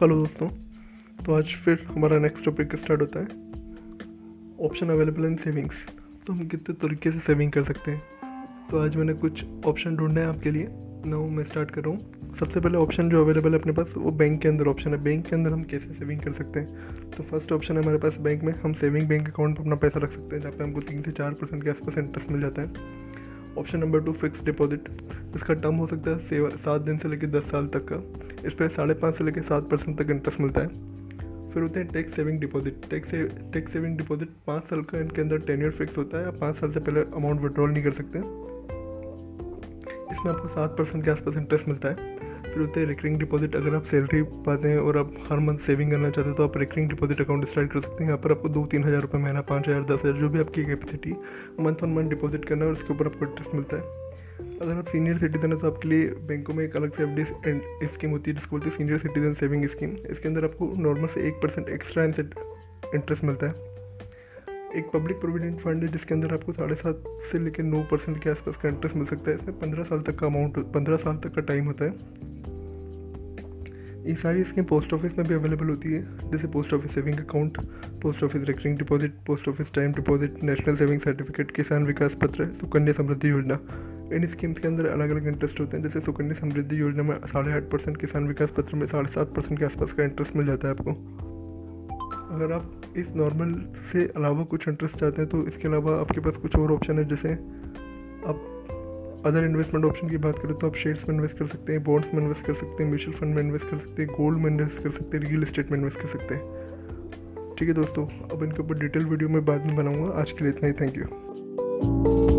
Hello दोस्तों। तो आज फिर हमारा नेक्स्ट टॉपिक स्टार्ट होता है। ऑप्शन अवेलेबल इन सेविंग्स तो हम कितने तरीके से सेविंग कर सकते हैं। तो आज मैंने कुछ ऑप्शन ढूंढे हैं आपके लिए। नाउ मैं स्टार्ट कर रहा हूँ। सबसे पहले ऑप्शन जो अवेलेबल है अपने पास, वो बैंक के अंदर ऑप्शन है। बैंक के अंदर हम कैसे सेविंग कर सकते हैं? तो फ़र्स्ट ऑप्शन है हमारे पास बैंक में। हम सेविंग बैंक अकाउंट पर अपना पैसा रख सकते हैं, जहाँ पे हमको तीन से चार परसेंट के आसपास इंटरेस्ट मिल जाता है। Option number two fix deposit इसका टर्म हो सकता है सात दिन से लेकर दस साल तक का। इस पर साढ़े पाँच से लेकर सात परसेंट तक इंटरेस्ट मिलता है। फिर होते हैं tax saving deposit tax tax saving deposit पाँच साल का इनके अंदर टेन ईयर फिक्स होता है। आप पाँच साल से पहले अमाउंट विड्रॉल नहीं कर सकते। इसमें आपको सात परसेंट के आसपास इंटरेस्ट मिलता है। फिर होते हैं रिकरिंग डिपॉजिट अगर आप सैलरी पाते हैं और आप हर मंथ सेविंग करना चाहते हैं तो आप रिकरिंग डिपॉजिट अकाउंट स्टार्ट कर सकते हैं। यहाँ पर आपको दो तीन हज़ार रुपये महीना, पाँच हज़ार, दस हज़ार, जो भी आपकी capacity month on month deposit करना है और उसके ऊपर आपको इंटरेस्ट मिलता है। अगर आप सीनियर सिटीजन है तो आपके लिए बैंकों में एक अलग से एफ़ स्कीम होती है, जिसको बोलते हैं सीनियर सिटीजन सेविंग स्कीम इसके अंदर आपको नॉर्मल से एक परसेंट एक्स्ट्रा इंटरेस्ट मिलता है। एक पब्लिक प्रोविडेंट फंड है, जिसके अंदर आपको साढ़े सात से लेकर नौ परसेंट के आसपास का इंटरेस्ट मिल सकता है। इसमें पंद्रह साल तक का अमाउंट पंद्रह साल तक का टाइम होता है। ये सारी स्कीम पोस्ट ऑफ़िस में भी अवेलेबल होती है। जैसे post office saving account post office recurring deposit post office time deposit national saving certificate Kisan Vikas Patra, Sukanya Samriddhi योजना। इन स्कीम्स के अंदर अलग अलग इंटरेस्ट होते हैं। जैसे सुकन्या समृद्धि योजना में साढ़े आठ परसेंट किसान विकास पत्र में साढ़े सात परसेंट के आसपास का इंटरेस्ट मिल जाता है आपको। अगर आप इस नॉर्मल से अलावा कुछ इंटरेस्ट चाहते हैं तो इसके अलावा आपके पास कुछ और ऑप्शन है। जैसे आप अदर इन्वेस्टमेंट ऑप्शन की बात करें तो आप शेयर्स में इन्वेस्ट कर सकते हैं बॉन्ड्स में इन्वेस्ट कर सकते हैं म्यूचुअल फंड में इन्वेस्ट कर सकते हैं गोल्ड में इन्वेस्ट कर सकते हैं रियल इस्टेट में इन्वेस्ट कर सकते हैं। ठीक है दोस्तों, अब इनके ऊपर डिटेल वीडियो में बाद में बनाऊँगा। आज के लिए इतना ही। Thank you